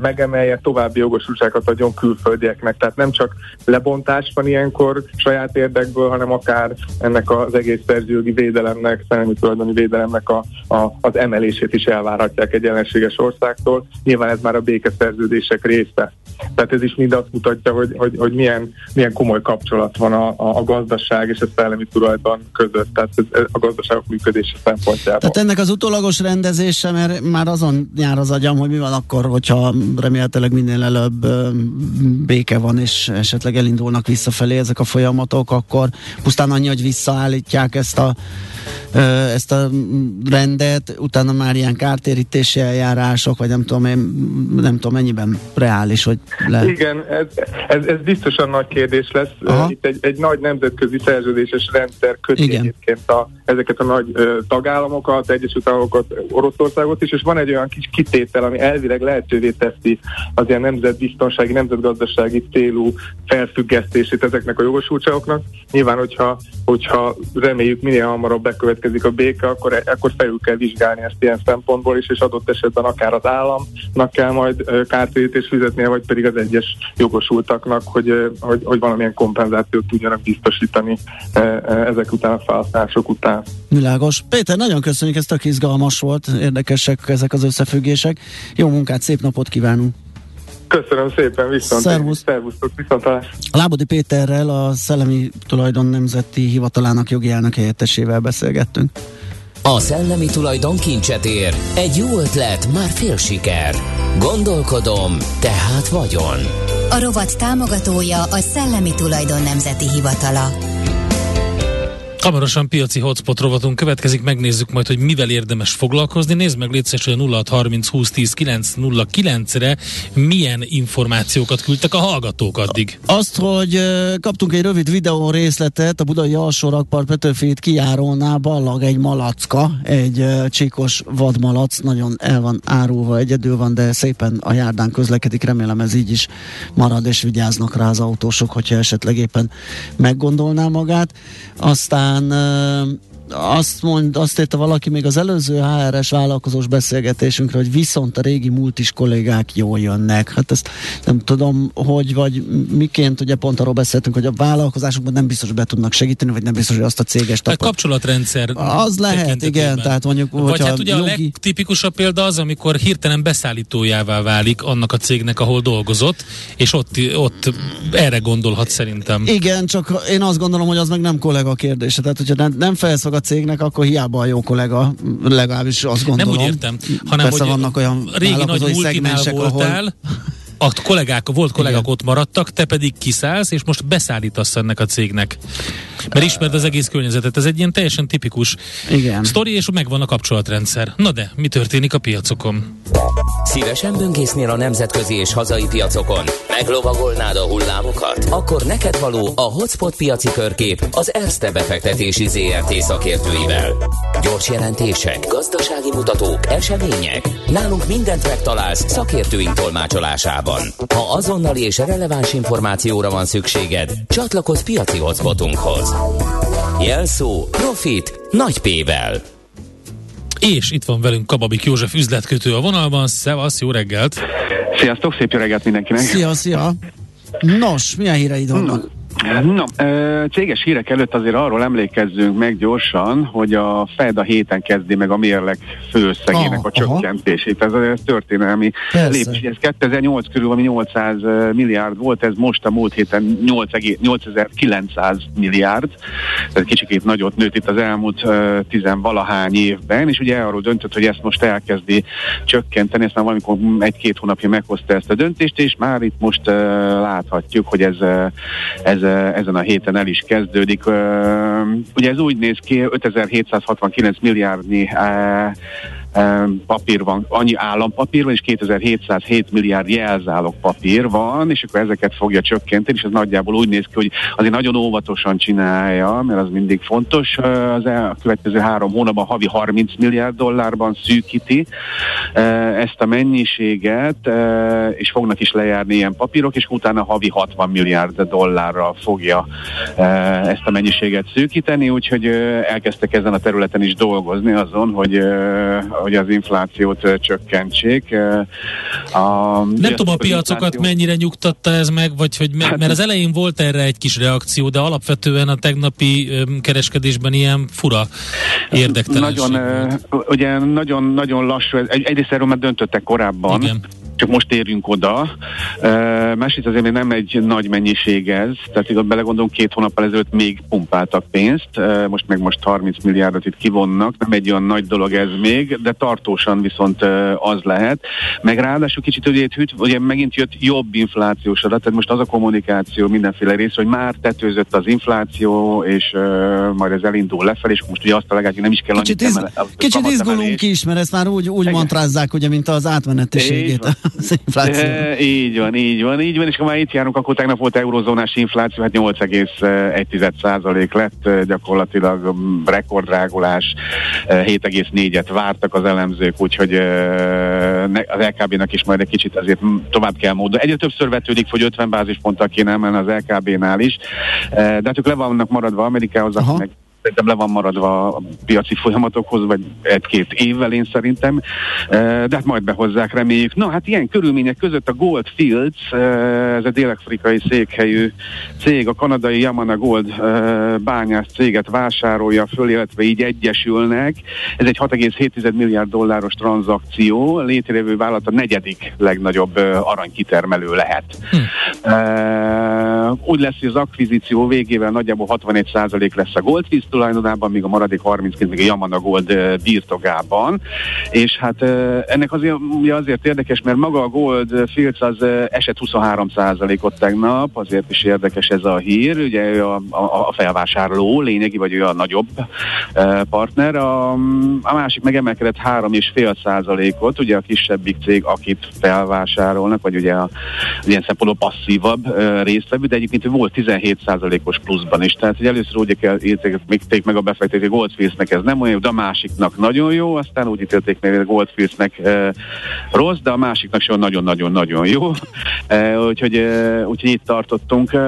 megemelje, további jogosultságokat adjon külföldieknek. Tehát nem csak lebontás van ilyenkor saját érdekből, hanem akár ennek az egész szerzőjogi védelemnek, szellemi tulajdoni védelemnek a, a, az emelését is elvárhatják egy ellenséges országtól. Nyilván ez már a békeszerződések része. Tehát ez is mind azt mutatja, hogy, hogy, hogy milyen, milyen komoly kapcsolat van a, a, gazdaság és a szellemi tulajdon között, tehát ez, a gazdaságok működése szempontjából. Tehát ennek az utólagos rendezése, mert már azon nyár az agyam, hogy mi van akkor, hogyha remélhetőleg minél előbb béke van, és esetleg elindulnak visszafelé ezek a folyamatok, akkor pusztán annyi, hogy visszaállítják ezt a ezt a rendet, utána már ilyen kártérítési eljárások, vagy nem tudom, én, nem tudom mennyiben reális, hogy lehet. Igen, ez, ez, ez biztosan nagy kérdés lesz. Aha. Itt egy, egy nagy nemzetközi szerződéses rendszer köti Igen. egyébként a, ezeket a nagy ö, tagállamokat, Egyesült Államokat, Oroszországot is, és van egy olyan kis kitétel, ami elvileg lehetővé teszi az ilyen nemzetbiztonsági, nemzetgazdasági célú felfüggesztését ezeknek a jogosultságoknak. Nyilván, hogyha, hogyha reméljük minél hamarabb bekövetkezik a béke, akkor, akkor felül kell vizsgálni ezt ilyen szempontból is, és adott esetben akár az államnak kell majd kártérítést fizetnie, vagy pedig az egyes jogosultaknak, hogy, hogy, hogy valamilyen kompenzációt tudjanak biztosítani ezek után a felhasználások után. Világos. Péter, nagyon köszönjük, ez tök izgalmas volt, érdekesek ezek az összefüggések. Jó munkát, szép napot kívánunk! Köszönöm szépen, viszont. Szervusz. Szervusztok, viszontalás. Lábodi Péterrel, a Szellemi Tulajdon Nemzeti Hivatalának jogi elnök helyettesével beszélgettünk. A szellemi tulajdon kincset ér. Egy jó ötlet, már fél siker. Gondolkodom, tehát vagyon. A rovat támogatója a Szellemi Tulajdon Nemzeti Hivatala. Hamarosan piaci hotspot rovatunk következik, megnézzük majd, hogy mivel érdemes foglalkozni. Nézd meg létszes, hogy a 0630 20 10 909 re milyen információkat küldtek a hallgatók addig. Azt, hogy kaptunk egy rövid videó részletet, a Budai alsó rakpart Petőfét kijárónál ballag egy malacka, egy csíkos vadmalac, nagyon el van árulva, egyedül van, de szépen a járdán közlekedik, remélem ez így is marad, és vigyáznak rá az autósok, hogyha esetleg éppen meggondolná magát. Aztán aztán azt, mond, azt írta valaki még az előző HRS vállalkozós beszélgetésünkre, hogy viszont a régi multis kollégák jól jönnek. Hát ezt nem tudom, hogy vagy miként, ugye pont arról beszéltünk, hogy a vállalkozásokban nem biztos, hogy be tudnak segíteni, vagy nem biztos, hogy azt a céges. Hát kapcsolatrendszer. Az lehet, igen, tehát mondjuk, vagy hát ugye jogi... a legtipikusabb példa az, amikor hirtelen beszállítójává válik annak a cégnek, ahol dolgozott, és ott, ott erre gondolhat szerintem. Igen, csak én azt gondolom, hogy az meg nem kollega kérdése. Tehát, hogyha nem, nem a cégnek, akkor hiába a jó kollega, legalábbis azt gondolom. Nem úgy értem, hanem Persze hogy vannak olyan régi nagy multinál voltál, ahol a kollégák, volt kollégák Igen. ott maradtak, te pedig kiszállsz, és most beszállítasz ennek a cégnek. Mert ismered az egész környezetet, ez egy ilyen teljesen tipikus Igen. sztori, és megvan a kapcsolatrendszer. Na de, mi történik a piacokon? Szívesen böngésznél a nemzetközi és hazai piacokon? Meglovagolnád a hullámokat? Akkor neked való a Hotspot piaci körkép az Erste befektetési ZRT szakértőivel. Gyors jelentések, gazdasági mutatók, események. Nálunk mindent megtalálsz szakértőink tolmácsolásában. Ha azonnali és releváns információra van szükséged, csatlakozz piaci hotspotunkhoz. Jelszó Profit nagy P-vel. És itt van velünk Kababik József üzletkötő a vonalban. Szevasz, jó reggelt! Sziasztok, szép jó reggelt mindenkinek! Szia, szia! Nos, milyen híreid vannak? No, céges hírek előtt azért arról emlékezzünk meg gyorsan, hogy a Fed a héten kezdi meg a mérleg főösszegének ah, a csökkentését. Ez a történelmi lépés. Ez 2008 körül valami 800 milliárd volt, ez most a múlt héten 8900 milliárd. Ez kicsikét nagyot nőtt itt az elmúlt tizenvalahány évben, és ugye arról döntött, hogy ezt most elkezdi csökkenteni, ezt már valamikor egy-két hónapja meghozta ezt a döntést, és már itt most láthatjuk, hogy ez, ez ezen a héten el is kezdődik. Ugye ez úgy néz ki, 5769 milliárdnyi papír van, annyi állampapír van, és 2707 milliárd jelzálog papír van, és akkor ezeket fogja csökkenteni, és ez nagyjából úgy néz ki, hogy azért nagyon óvatosan csinálja, mert az mindig fontos. Az a következő három hónapban havi 30 milliárd dollárban szűkíti ezt a mennyiséget, és fognak is lejárni ilyen papírok, és utána havi 60 milliárd dollárra fogja ezt a mennyiséget szűkíteni, úgyhogy elkezdtek ezen a területen is dolgozni azon, hogy hogy az inflációt csökkentsék. A, Nem tudom a piacokat infláció... mennyire nyugtatta ez meg, vagy hogy me, mert az elején volt erre egy kis reakció, de alapvetően a tegnapi kereskedésben ilyen fura érdektelenség Nagyon, volt. ugye nagyon, nagyon lassú, egy, egyrészt erről már döntöttek korábban, Igen csak most érünk oda. Másrészt azért még nem egy nagy mennyiség ez, tehát igaz belegondolunk, két hónappal ezelőtt még pumpáltak pénzt, most meg most 30 milliárdot itt kivonnak, nem egy olyan nagy dolog ez még, de tartósan viszont az lehet. Meg ráadásul kicsit ugye, hűt, ugye megint jött jobb inflációs adat, tehát most az a kommunikáció mindenféle rész, hogy már tetőzött az infláció, és uh, majd ez elindul lefelé, és most ugye azt a legát, nem is kell kicsit, iz, emele, kicsit izgulunk is, mert ezt már úgy, úgy mantrázzák, ugye, mint az átmenetiségét az infláció. E, így van, így van, így van, és ha már itt járunk, akkor tegnap volt eurozónás infláció, hát 8,1 százalék lett, eh, gyakorlatilag mm, rekorddrágulás, 7,4-et eh, vártak az elemzők, úgyhogy az LKB-nak is majd egy kicsit azért tovább kell módon. Egyre többször vetődik, hogy 50 bázisponttal kéne emelni az LKB-nál is, de hát ők le vannak maradva Amerikához, meg szerintem le van maradva a piaci folyamatokhoz, vagy egy-két évvel én szerintem, de hát majd behozzák, reméljük. Na hát ilyen körülmények között a Gold Fields, ez a dél-afrikai székhelyű cég, a kanadai Yamana Gold bányász céget vásárolja föl, illetve így egyesülnek. Ez egy 6,7 milliárd dolláros tranzakció, létrejövő vállalat a negyedik legnagyobb aranykitermelő lehet. Hm. Úgy lesz, hogy az akvizíció végével nagyjából 61% lesz a Goldfields tulajdonában, míg a maradék 32 még a Yamana Gold birtokában. És hát ennek azért, azért érdekes, mert maga a Gold Fields az esett 23%-ot tegnap, azért is érdekes ez a hír. Ugye a, a, a felvásárló lényegi, vagy olyan nagyobb partner. A, a másik megemelkedett 3,5%-ot, ugye a kisebbik cég, akit felvásárolnak, vagy ugye a, ilyen szempontból passzívabb résztvevő, de egyébként volt 17%-os pluszban is. Tehát hogy először úgy kell ítélték meg a befektetők, Goldfieldsnek ez nem olyan de a másiknak nagyon jó, aztán úgy ítélték meg, hogy Goldfieldsnek e, rossz, de a másiknak sem nagyon-nagyon-nagyon jó. E, úgyhogy, e, úgyhogy itt tartottunk. E,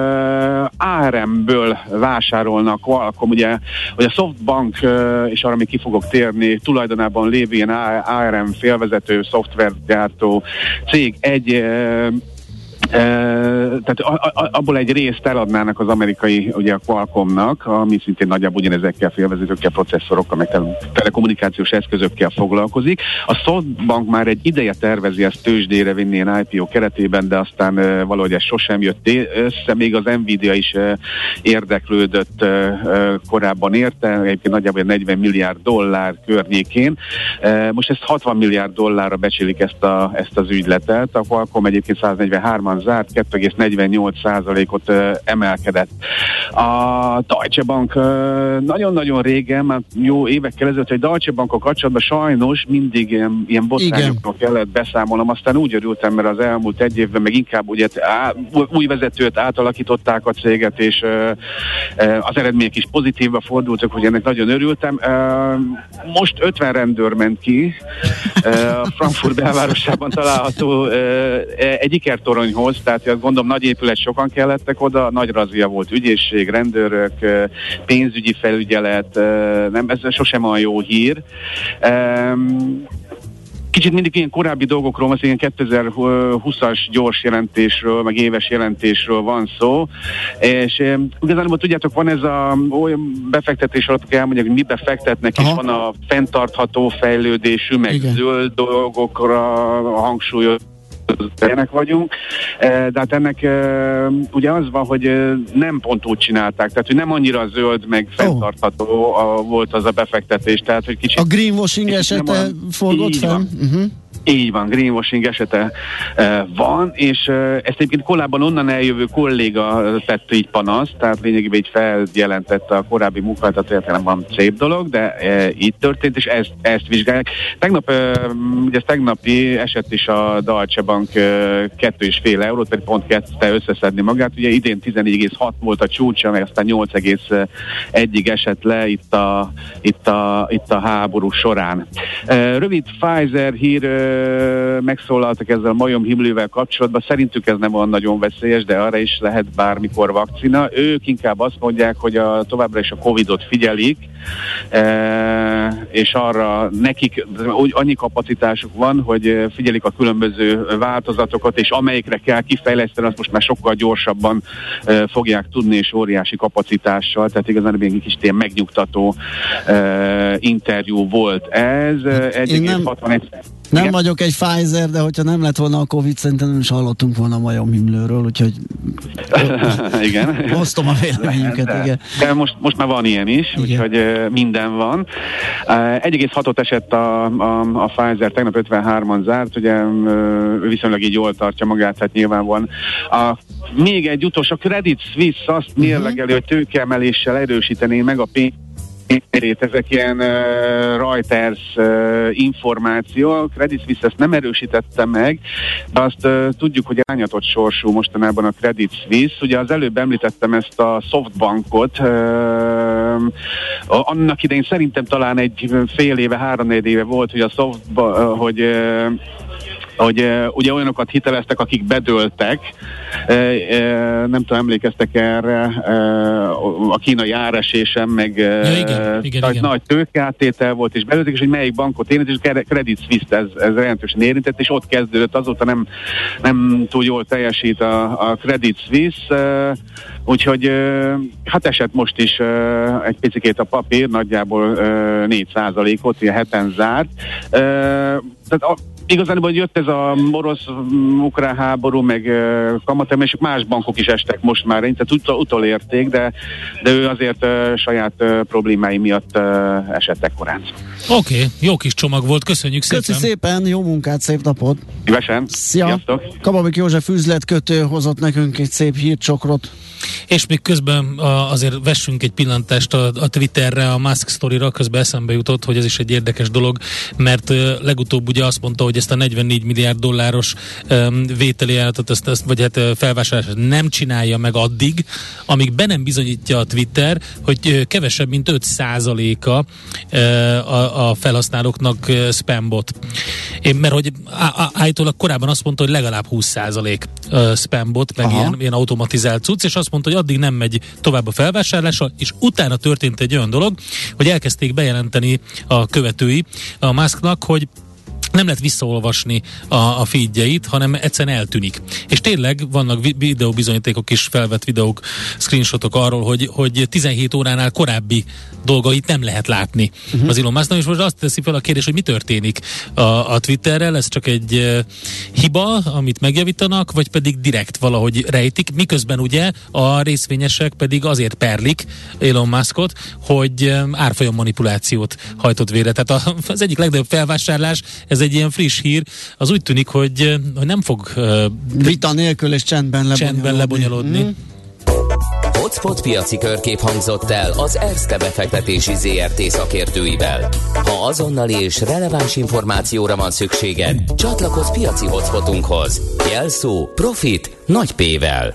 ARM-ből vásárolnak Qualcomm, ugye, hogy a Softbank, e, és arra még ki fogok térni, tulajdonában lévő ilyen ARM félvezető szoftvergyártó cég egy e, tehát abból egy részt eladnának az amerikai, ugye a Qualcommnak, ami szintén nagyjából ugyanezekkel félvezetőkkel, processzorokkal, meg telekommunikációs eszközökkel foglalkozik. A SoftBank már egy ideje tervezi ezt tőzsdére vinni ilyen IPO keretében, de aztán valahogy ez sosem jött össze, még az Nvidia is érdeklődött korábban érte, egyébként nagyjából 40 milliárd dollár környékén. Most ezt 60 milliárd dollárra becsélik ezt, a, ezt az ügyletet, a Qualcomm egyébként 143 jobban zárt, 2,48%-ot emelkedett. A Deutsche Bank nagyon-nagyon régen, már jó évekkel ezelőtt, hogy Deutsche Bankkal kapcsolatban sajnos mindig ilyen, ilyen botrányokról kellett beszámolnom, aztán úgy örültem, mert az elmúlt egy évben meg inkább ugye á, új vezetőt átalakították a céget, és az eredmények is pozitívba fordultak, hogy ennek nagyon örültem. Most 50 rendőr ment ki a Frankfurt belvárosában található egy ikertoronyhoz, hoz, tehát azt gondolom nagy épület sokan kellettek oda, nagy razia volt ügyészség, rendőrök, pénzügyi felügyelet, nem, ez sosem olyan jó hír. Kicsit mindig ilyen korábbi dolgokról van, ilyen 2020-as gyors jelentésről, meg éves jelentésről van szó, és igazából tudjátok, van ez a olyan befektetés kell elmondják, hogy mi befektetnek, Aha. és van a fenntartható fejlődésű, meg Igen. zöld dolgokra hangsúlyos ilyenek vagyunk, e, de hát ennek e, ugye az van, hogy e, nem pont úgy csinálták, tehát hogy nem annyira zöld, meg fenntartható oh. volt az a befektetés, tehát hogy kicsit... A greenwashing esete forgott fel? Uh-huh. Így van, greenwashing esete e, van, és e, ezt egyébként korábban onnan eljövő kolléga tett így panaszt, tehát lényegében így feljelentette a korábbi munkáltatóját, nem van szép dolog, de e, így történt, és ezt, ezt vizsgálják. Tegnap, e, ugye tegnapi eset is a Deutsche Bank e, 2,5 eurót, pedig pont kezdte összeszedni magát, ugye idén 14,6 volt a csúcsa, meg aztán 8,1-ig esett le itt a, itt a, itt a háború során. Rövid Pfizer hír megszólaltak ezzel a majomhimlővel kapcsolatban, szerintük ez nem olyan nagyon veszélyes, de arra is lehet bármikor vakcina. Ők inkább azt mondják, hogy a, továbbra is a Covid-ot figyelik, e, és arra nekik úgy annyi kapacitásuk van, hogy figyelik a különböző változatokat, és amelyikre kell kifejleszteni, azt most már sokkal gyorsabban e, fogják tudni, és óriási kapacitással, tehát igazán egy kis ilyen megnyugtató e, interjú volt ez. 1,61 nem Igen? vagyok egy Pfizer, de hogyha nem lett volna a Covid, szerintem nem is hallottunk volna a majomhimlőről, úgyhogy igen. Osztom a véleményünket, de, igen. De most, most már van ilyen is, igen. úgyhogy minden van. 1,6-ot esett a, a, a Pfizer, tegnap 53-an zárt, ugye ő viszonylag így jól tartja magát, tehát nyilván van. A, még egy utolsó, Credit Suisse azt uh-huh. mérlegeli, hogy tőkeemeléssel erősítené meg a pénzt ezek ilyen uh, Reuters uh, információ. A Credit Suisse ezt nem erősítette meg, de azt uh, tudjuk, hogy ányatott sorsú mostanában a Credit Suisse. Ugye az előbb említettem ezt a Softbankot, uh, annak idején szerintem talán egy fél éve, három éve volt, hogy a Softbank, uh, hogy uh, hogy uh, ugye olyanokat hiteleztek, akik bedöltek, uh, uh, nem tudom, emlékeztek erre, a kínai áresésem, meg ja, igen, igen, nagy, igen. nagy tőkeáttétel volt, és belőttek, és hogy melyik bankot érintett, és Credit Suisse ez, ez jelentősen érintett, és ott kezdődött, azóta nem, nem túl jól teljesít a, a Credit Suisse, úgyhogy hát esett most is egy picit a papír, nagyjából uh, 4 ot ilyen heten zárt. Tehát a, igazán, jött ez a orosz-ukrán háború, meg kamatemelések, más bankok is estek most már, tehát utol, utolérték, de, de ő azért saját problémái miatt esett korán. Oké, okay, jó kis csomag volt, köszönjük szépen. Köszi szépen, jó munkát, szép napot. Szívesen. Szia. Sziasztok. Kababik József üzletkötő hozott nekünk egy szép hírcsokrot. És még közben azért vessünk egy pillantást a, a Twitterre, a Musk sztorira, közben eszembe jutott, hogy ez is egy érdekes dolog, mert legutóbb ugye azt mondta, hogy ezt a 44 milliárd dolláros vételi állatot, ezt, ezt, vagy hát felvásárlás nem csinálja meg addig, amíg be nem bizonyítja a Twitter, hogy kevesebb, mint 5% a, a, a felhasználóknak spambot. Én, mert hogy állítólag korábban azt mondta, hogy legalább 20 százalék spambot, meg ilyen, ilyen automatizált cucc, és azt mondta, hogy addig nem megy tovább a felvásárlása, és utána történt egy olyan dolog, hogy elkezdték bejelenteni a követői a Musknak, hogy nem lehet visszaolvasni a, a feedjeit, hanem egyszerűen eltűnik. És tényleg vannak videó bizonyítékok is, felvett videók, screenshotok arról, hogy, hogy 17 óránál korábbi dolgait nem lehet látni uh-huh. az Elon Musknak, és most azt teszi fel a kérdés, hogy mi történik a, a Twitterrel, ez csak egy uh, hiba, amit megjavítanak, vagy pedig direkt valahogy rejtik, miközben ugye a részvényesek pedig azért perlik Elon Muskot, hogy um, árfolyam manipulációt hajtott vére. Tehát a, az egyik legnagyobb felvásárlás, ez egy ilyen friss hír, az úgy tűnik, hogy, hogy nem fog uh, vita nélkül és csendben lebonyolódni. Csendben lebonyolódni. Mm. Hotspot piaci körkép hangzott el az Erste befektetési ZRT szakértőivel. Ha azonnali és releváns információra van szükséged, csatlakozz piaci hotspotunkhoz. Jelszó Profit nagy P-vel.